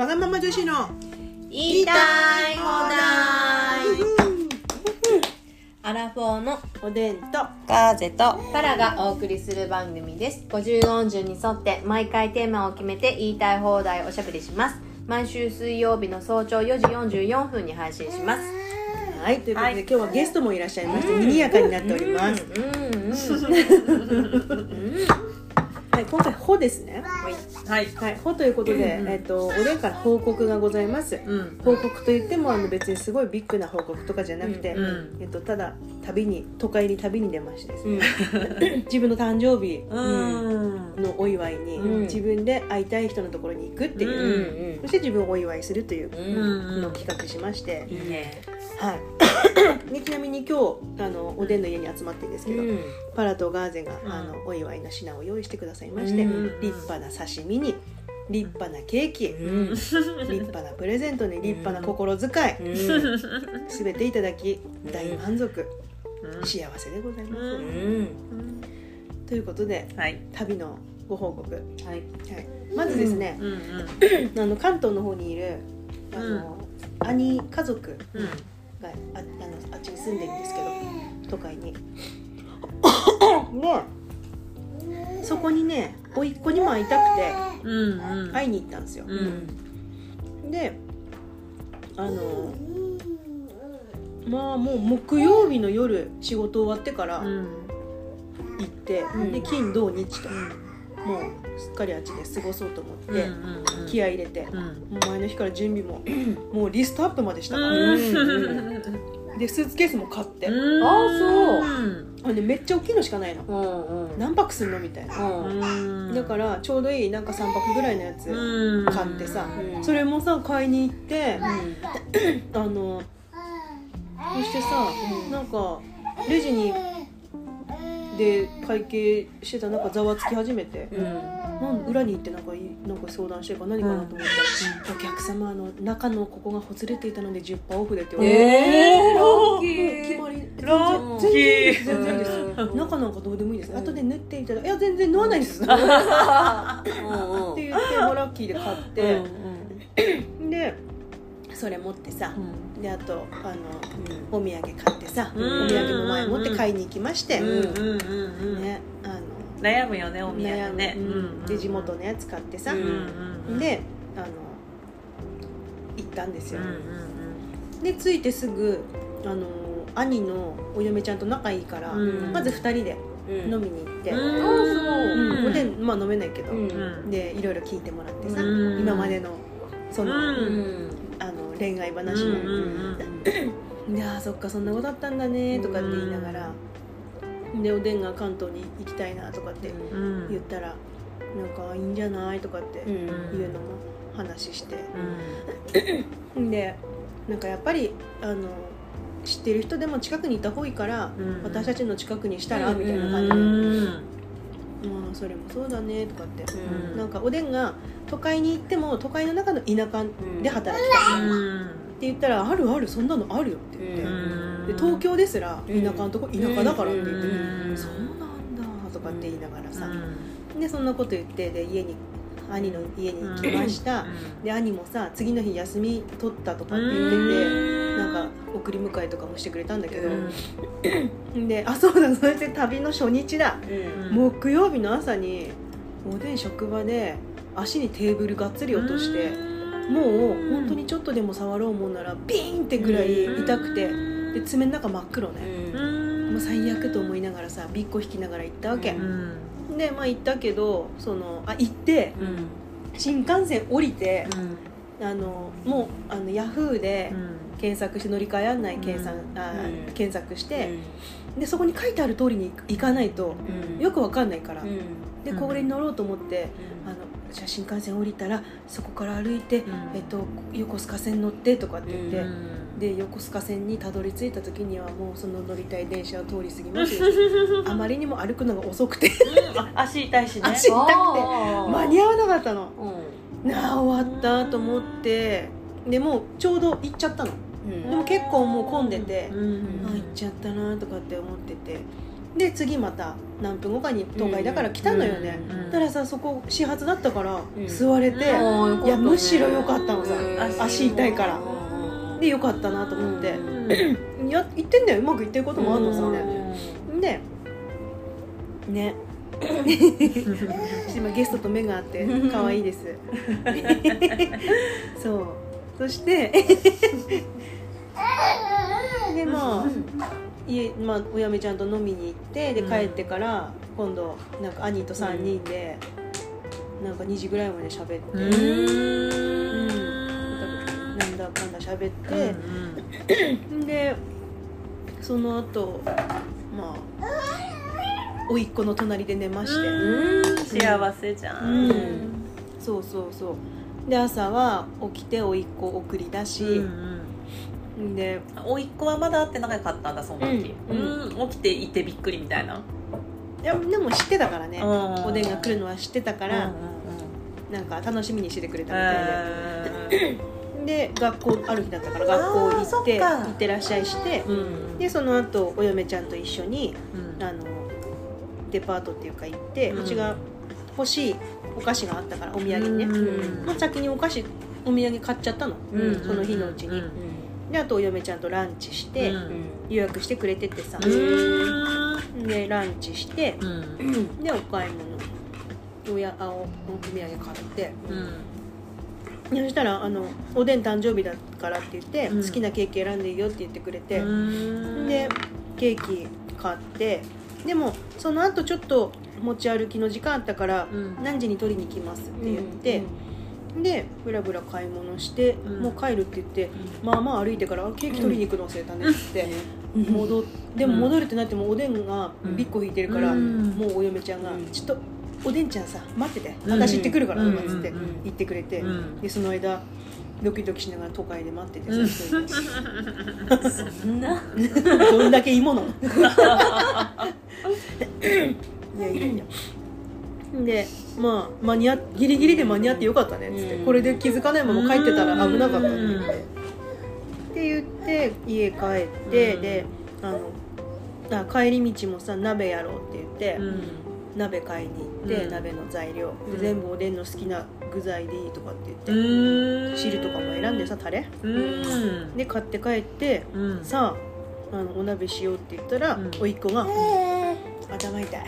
わがまま女子の言いたい放題。アラフォーのおでんとガーゼとパラがお送りする番組です。50音順に沿って毎回テーマを決めて言いたい放題おしゃべりします。毎週水曜日の早朝4時44分に配信します。はいということで、はい。今日はゲストもいらっしゃいまして、賑やかになっております、うんうんですね。はい。はい「ほ」ということで、うんうん。えっとおでんから報告がございます、うん。報告といってもあの別にすごいビッグな報告とかじゃなくて、うんうん。えっと、ただ旅に都会に旅に出ましてです。ね、うん。自分の誕生日うん。のお祝いに、うん。自分で会いたい人のところに行くっていう、うんうんそして自分をお祝いするといううん。のを企画しまして、いいね。はい。でちなみに今日あのおでんの家に集まってるんですけど、うん。パラとガーゼが、うん。あのお祝いの品を用意してくださいまして、うん。立派な刺身に立派なケーキ、うん。立派なプレゼントに立派な心遣い、うん。すべていただきうん。大満足、うん。幸せでございます、うん。ということではい。旅のご報告、はい、はい。まずですね。あの関東の方にいるあの、兄家族うん。がああのあっちに住んでるんですけど都会にでそこにね甥っ子にも会いたくてうんうん。会いに行ったんですよ、うん。であのまあもう木曜日の夜仕事終わってからうん。行って、うんで金土日と、もうすっかりあっちで過ごそうと思って、うん。気合い入れて、うん。もう前の日から準備ももうリストアップまでした。から、うん。でスーツケースも買って、あそう。あのねめっちゃ大きいのしかないの。うんうん。何泊すんのみたいな、うん。だからちょうどいいなんか3泊ぐらいのやつうん。買ってさ、うん。それもさ買いに行って、あのそしてさ、うんなんかレジにで会計してたらなんかざわつき始めて、うん。なん裏に行ってなんかいなんか相談してるから何かなと思ったら、お客様あの中のここがほつれていたので10%オフでって言われて、えー、ラッキー。決まり。ラッキー。全然です中なんかどうでもいいです、うん。後で縫っていただいや全然縫わないです。ってうん。うん言ってもうラッキーで買って、でそれ持ってさであとあのお土産買ってさ、うん。お土産も前持って買いに行きまして、悩むよね、お土産ね。うんで地元のやつ買ってさ、うんうん。であの行ったんですよ、うんうんで着いてすぐあの兄のお嫁ちゃんと仲いいから、うん。まず2人でうん。飲みに行って、うん。う。ん。おでんまあ飲めないけど。でいろいろ聞いてもらってさ、うん。今までのその恋愛話うんも、うんであーそっかそんなことあったんだねとかって言いながら、でおでんが関東に行きたいなとかってうん。言ったら、なんかいいんじゃないとかってうん。いうのも話して、うん。でなんかやっぱりあの知ってる人でも近くにいた方がいいから、うん。私たちの近くにしたら、うん。みたいなう感じで、あそれもそうだねとかって、うん。なんかおでんが都会に行っても都会の中の田舎で働きたい、って言ったら「あるあるそんなのあるよ」って言って、うん。で東京ですらうん田舎のとこ田舎だからって言って、うん。そうなんだとかって言いながらさ、でそんなこと言ってで家に兄の家に行きました、で兄もさ次の日休み取ったとかって言ってて、なんか送り迎えとかもしてくれたんだけど、であそうだそして旅の初日だ、うん。木曜日の朝におでん職場で足にテーブルがっつり落として、もう本当にちょっとでも触ろうもんならビーンってぐらい痛くてで爪の中真っ黒ね、もう最悪と思いながらさびっこ引きながら行ったわけ、でまあ行ったけどそのあ行って新幹線降りて、あのもうあのヤフーで検索して乗り換え案内検索,、あうん。検索して、でそこに書いてある通りに行かないとよくわかんないから、でうん。これに乗ろうと思って、あのじゃあ新幹線降りたらそこから歩いて、えっと、横須賀線乗ってとかって言って、で横須賀線にたどり着いた時にはもうその乗りたい電車を通り過ぎまして あまりにも歩くのが遅くて。足痛いしね。足痛くて間に合わなかったの。うなあ終わったと思ってでもうちょうど行っちゃったの。ん。でも結構もう混んでて、うん。あ行っちゃったなとかって思ってて。で次また何分後かに東海だから来たのよね、うん。だからさそこ始発だったからうん。座れて、いやむしろ良かったのさ足足痛いから。でよかったなと思って、い や言ってんだよ。うまくいってることもあるのさね、でね今ゲストと目があって 可愛いです。そう。そして でまあ家、まあ、お嫁ちゃんと飲みに行ってでうん。帰ってから今度なんか兄と3人で、なんか2時ぐらいまで喋って、うん。なんだかんだ喋って、でその後まあ甥っ子の隣で寝まして、うん。幸せじゃん。うん。そうそうそう。で朝は起きて甥っ子送り出し、うんでおいっ子はまだ会ってなかったんだその時。ううん。ん。起きていてびっくりみたいな。いやでも知ってたからね、うん。おでんが来るのは知ってたから、うんうんなんか楽しみにしててくれたうんみたいで、えで学校ある日だったから学校行って行ってらっしゃいしてーうん。でその後お嫁ちゃんと一緒にうん。あのデパートっていうか行って、ううんちが欲しいお菓子があったからお土産にね、うん。まあ、先にお菓子お土産買っちゃったの、うん。その日のうちに、うん。であとお嫁ちゃんとランチして、うん。予約してくれててさ、うん。でランチして、うん。でお買い物。おやあおお土産買って。そしたらあの「おでん誕生日だから」って言って、うん。好きなケーキ選んでいいよって言ってくれて、うん。でケーキ買ってでもその後ちょっと持ち歩きの時間あったから、うん。何時に取りに来ますって言って、でブラブラ買い物して、うん。もう帰るって言ってまあまあ歩いてからあケーキ取りに行くの？忘れたねってうん。戻っでも戻るってなってもおでんがうん。ビッコ引いてるから、うん。もうお嫁ちゃんがうん「ちょっとおでんちゃんさ待っててうん。私行ってくるから」うん。とかっつってうん。言ってくれて、うん。でその間ドキドキしながら都会で待っててさ、うん。一人で。そんなどんだけ芋なの？いやいやいや。でまあ間に合ギリギリで間に合ってよかったねっつって、うん。これで気づかないまま帰ってたら危なかったって言って、うんって言って家帰って、うん。であのあ帰り道もさ鍋やろうって言って、うん。鍋買いに行って、うん。鍋の材料、全部おでんの好きな具材でいいとかって言うって、ん汁とかも選んでさタレ？うん。で買って帰ってうん。さああのお鍋しようって言ったら、うん。甥っ子が「頭痛い」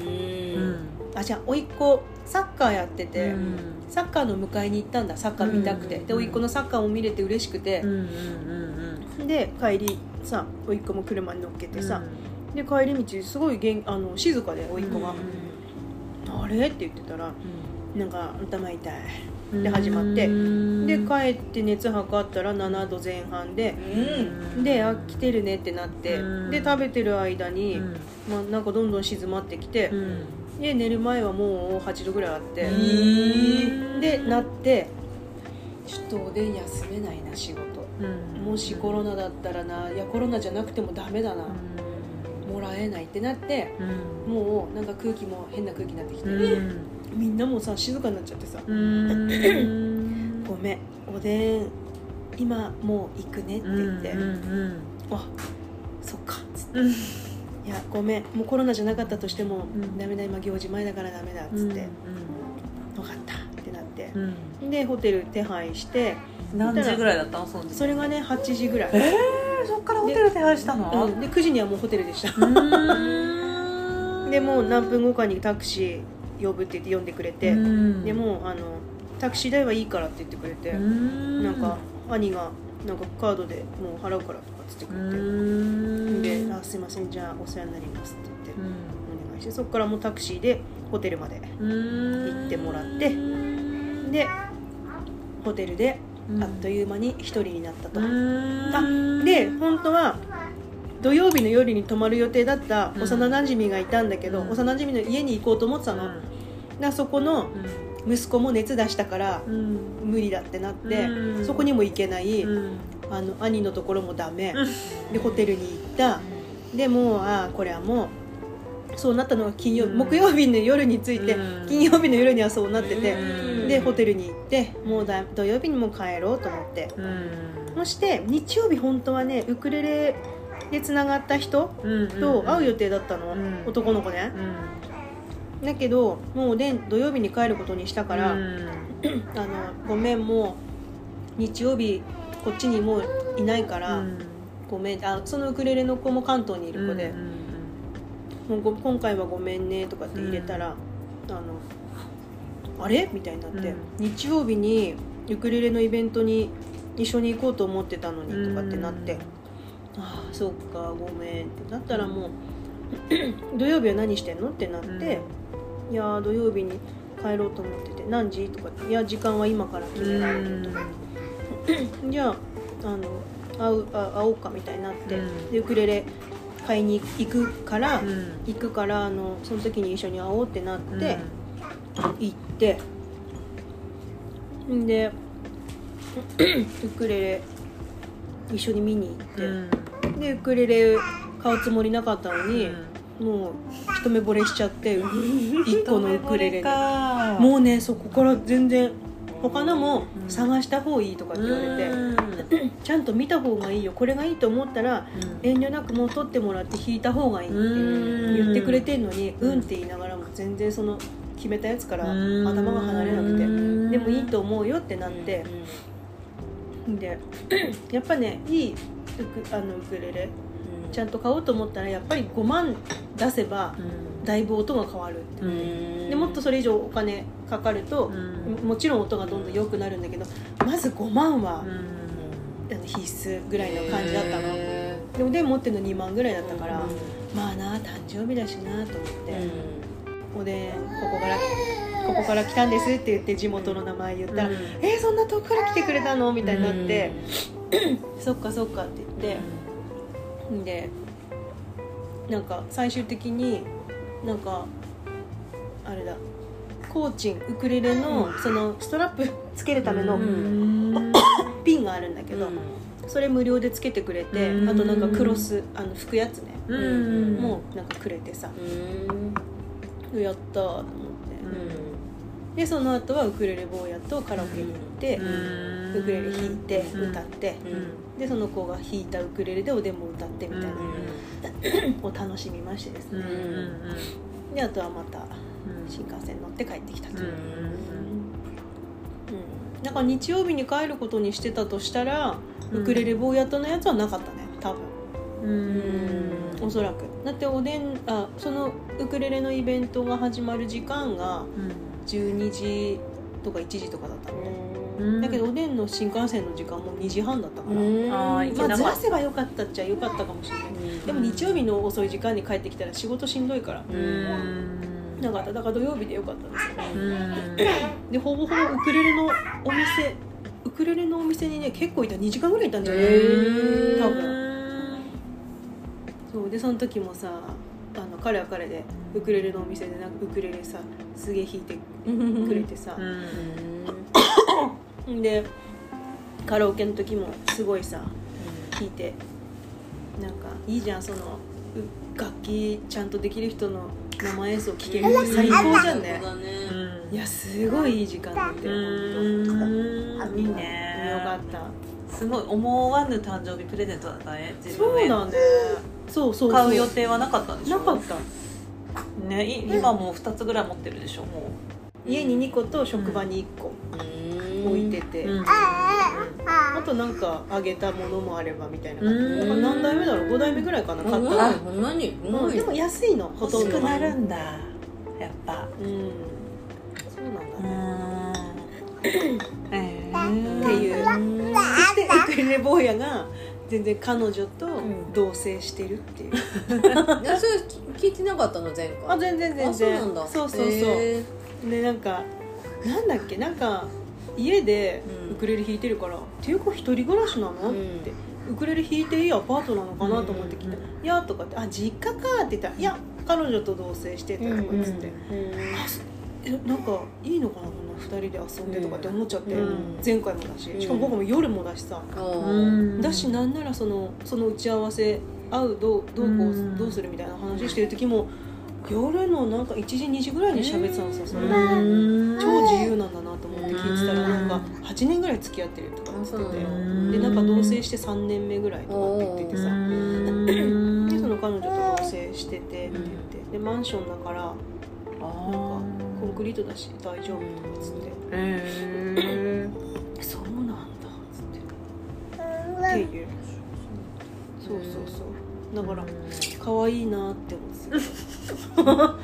うん。あじゃあ甥っ子サッカーやってて、うん。サッカーの迎えに行ったんだサッカー見たくて、うんで甥っ子のサッカーを見れて嬉しくて。う、んうんで帰りさ甥っ子も車に乗っけてさ、で帰り道すごい元あの静かで甥っ子が「あれ?」って言ってたら「なんか頭痛い」うんで始まって。うん。で帰って熱測ったら7度前半で、であ来てるねってなって、うん。で食べてる間に、うん。まあ、なんかどんどん静まってきて、うん。で寝る前はもう8度ぐらいあって、うん。でなってちょっとおでん休めないな仕事。うん。もしコロナだったらないやコロナじゃなくてもダメだな、もらえないってなってうん。もうなんか空気も変な空気になってきて、うんみんなもさ静かになっちゃってさ。うん「ごめんおでん今もう行くね」って言って「うんあそっか」っつって。うん「いやごめんもうコロナじゃなかったとしても、ん。ダメだ今行事前だからダメだ」っつって「分かった」ってなって。う、ん。でホテル手配して。何時ぐらいだったの？その時。それがね8時ぐらい、えーそっからホテル手配したの？うん、で9時にはもうホテルでした。うん。でもう何分後かにタクシー呼ぶって言って呼んでくれて、うん。でもあのタクシー代はいいからって言ってくれて、うん。なんか兄がなんかカードでもう払うからとかっつってくうれて、ん。で「あすいませんじゃあお世話になります」って言って、うん。お願いしてそこからもうタクシーでホテルまで行ってもらってでホテルでうん。あっという間に一人になったと、うん。で本当は土曜日の夜に泊まる予定だったうん。幼なじみがいたんだけど、うん。幼なじみの家に行こうと思ってたの、だからそこの息子も熱出したからうん無理だってなって、うん。そこにも行けない、うん。あの兄のところもダメ、うん。でホテルに行った。でもうああこれはもうそうなったのが金曜日、うん。木曜日の夜について、うん。金曜日の夜にはそうなってて、うん。でホテルに行ってもうだ土曜日にもう帰ろうと思って。うん。そして日曜日本当はねウクレレでつながった人と会う予定だったの、うん。男の子ね。うんだけどもうおでん土曜日に帰ることにしたから、うん。あのごめんもう日曜日こっちにもういないから、うん。ごめん。あそのウクレレの子も関東にいる子で、もうご今回はごめんねとかって入れたら、あのあれ？みたいになって、日曜日にウクレレのイベントに一緒に行こうと思ってたのにとかってなって、ああそっかごめんって。なったらもう 土曜日は何してんの？ってなって、いやー土曜日に帰ろうと思ってて何時？とかいや時間は今から決められてる。とか、じゃああの会うあ会おうかみたいになって、うん。でウクレレ買いに行くから、うん。行くからあのその時に一緒に会おうってなって、行ってんで ウクレレ一緒に見に行って、でウクレレ買うつもりなかったのに、もう一目惚れしちゃって 一個のウクレレに。もうねそこから全然他のも探した方がいいとかって言われて、ちゃんと見た方がいいよこれがいいと思ったら遠慮なくもう取ってもらって弾いた方がいいって言ってくれてんのに「うん」って言いながらも全然その決めたやつから頭が離れなくてでもいいと思うよってなってで やっぱねいいあのウクレレちゃんと買おうと思ったらやっぱり5万出せばだいぶ音が変わるってでもっとそれ以上お金かかるともちろん音がどんどん良くなるんだけどまず5万は必須ぐらいの感じだったの。でおでん持ってるの2万ぐらいだったからまあな誕生日だしなと思って。おでんここからここから来たんですって言って地元の名前言ったら「えー、そんな遠くから来てくれたの?」みたいになって「そっかそっか」って言ってでなんか最終的になんかあれだコーチンウクレレのそのストラップつけるための ピンがあるんだけどそれ無料でつけてくれてうん。あとなんかクロスあの拭くやつね。もうなんかくれてさ。やったーと思って。でその後はウクレレ坊やとカラオケに行ってウクレレ弾いて歌って。でその子が弾いたウクレレでおでんも歌ってみたいな。を楽しみましてですね。であとはまた新幹線乗って帰ってきたと、う。ん、だから日曜日に帰ることにしてたとしたら、ウクレレ坊やとのやつはなかったね。多分。おそらく。だっておでんあそのウクレレのイベントが始まる時間が12時とか1時とかだっだけどおでんの新幹線の時間も2時半だったから、まあずらせばよかったっちゃよかったかもしれない。でも日曜日の遅い時間に帰ってきたら仕事しんどいから。なかった。だから土曜日でよかったんですよでほぼほぼウクレレのお店ウクレレのお店にね結構いた。2時間ぐらいいたんじゃない多分。そう。でその時もさあの彼は彼でウクレレのお店でなんかウクレレさすげえ弾いてくれてさ、でカラオケの時もすごいさ弾いてなんかいいじゃんそのう楽器ちゃんとできる人の生演奏聴けるって最高じゃんね。いやすごいいい時間だったよ本当。いいよねかった。すごい思わぬ誕生日プレゼントだったね自分へそうだ。ねそうそうそう。買う予定はなかったんでしょ？なかった。ねい今もう2つぐらい持ってるでしょも家に2個と職場に1個置いてて、うあとなんかあげたものもあればみたいな感じ。うん。だから何台目だろう？5台目ぐらいかな買ったあのほんまに？うん。でも安いのほ欲とんど。しくなるんだ。やっぱ。うん。そうなんだね。えっていう。そしてウクレレ坊やが全然彼女と同棲してるっていう、いやそれ聞いてなかったの前回あ全然全あそう然なんだそうそうそう、へでなんかなんだっけなんか家でうん。ウクレレ弾いてるから「っていうか一人暮らしなの?」って「ウクレレ弾いていいアパートなのかな?」と思って聞いた。ら「いや」とかって「あ実家か」って言ったら「いや彼女と同棲してて」とかっつって「あなんかいいのかなこの二人で遊んで」とかって思っちゃって、うん。前回もだし。しかも僕も夜もだしさ、ーだしなんならそのその打ち合わせ会うどうどうこうどうするみたいな話してる時も夜のなんか1時2時ぐらいに喋ってたのさそれ。うん。超自由なんだなと思って聞いてたらなんか8年ぐらい付き合ってるとか言ってて。でなんか同棲して3年目ぐらいとかって言っててさ でその彼女と同棲しててって言って。でマンションだからなんかコンクリートだし大丈夫とかっつって。へそうなんだっつって。っていう。そうそうそう。だから可愛いなって思ってた。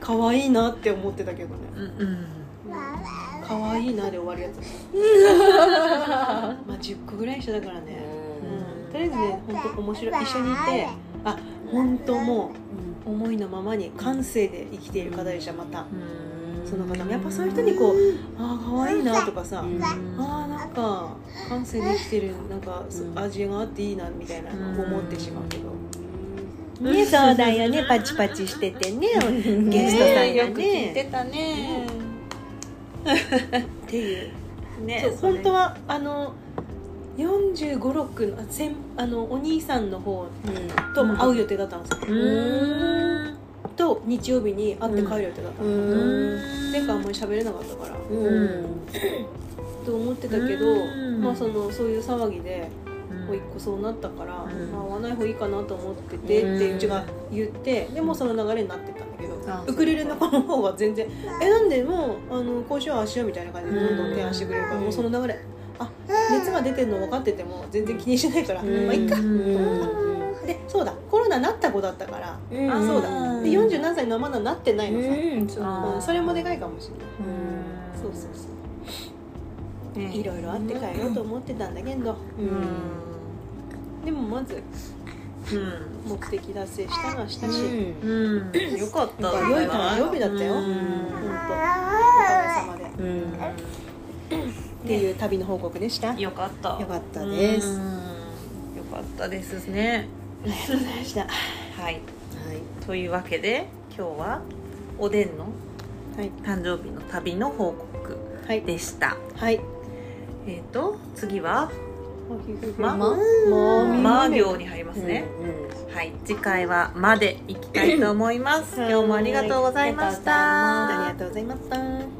可愛いなって思ってたけどね可愛いなで終わるやつ。まあ10個ぐらい一緒だからね、うん、とりあえずね本当面白い。一緒にいてあ本当もう思いのままに感性で生きている方でしたまた。その方も。やっぱそういう人にこうああ可愛いなとかさ、ああなんか感性で生きてるなんかそ味があっていいなみたいな思ってしまうけど、ねそうだよね。パチパチしててねゲストさんがよく聞いてねたねっていう。ね。そう本当はあの4 5 6のあ先あのお兄さんの方とも会う予定だったんですよ、うん。と日曜日に会って帰る予定だったうの、ん。前回あんまり喋れなかったから、うん。と思ってたけど、うん。まあそのそういう騒ぎでもう一個そうなったから、まあ、会わない方がいいかなと思ってて、うん。ってうちが言ってでもうその流れになってたウクレレの子の方は全然「えなんでもうあのこうしようああしよう」みたいな感じでどんどん提案してくれるから、うんもうその流れ。あ熱が出てるの分かってても全然気にしないから、まあいいか、でそうだ。コロナなった子だったから、うん。あそうだ。で40何歳のまだなってないのさ、うんそれもでかいかもしれない、うん。そうそうそう。ね。いろいろあって帰ろうと思ってたんだけど、うん。でもまずうん目的達成したのはしたし、うん、うん、よかった。良い誕生日だったよ、うん。本当。おかげさまで。うんっていう旅の報告でした、よかった。よかったです。うん。よかったですね。ありがとうございました。はい。はい。というわけで今日はおでんのはい。誕生日の旅の報告はい。でした。はい。えっ、と次はまま行に入りますね、はい。次回は「ま」でいきたいと思います。今日もありがとうございました。ありがとうございました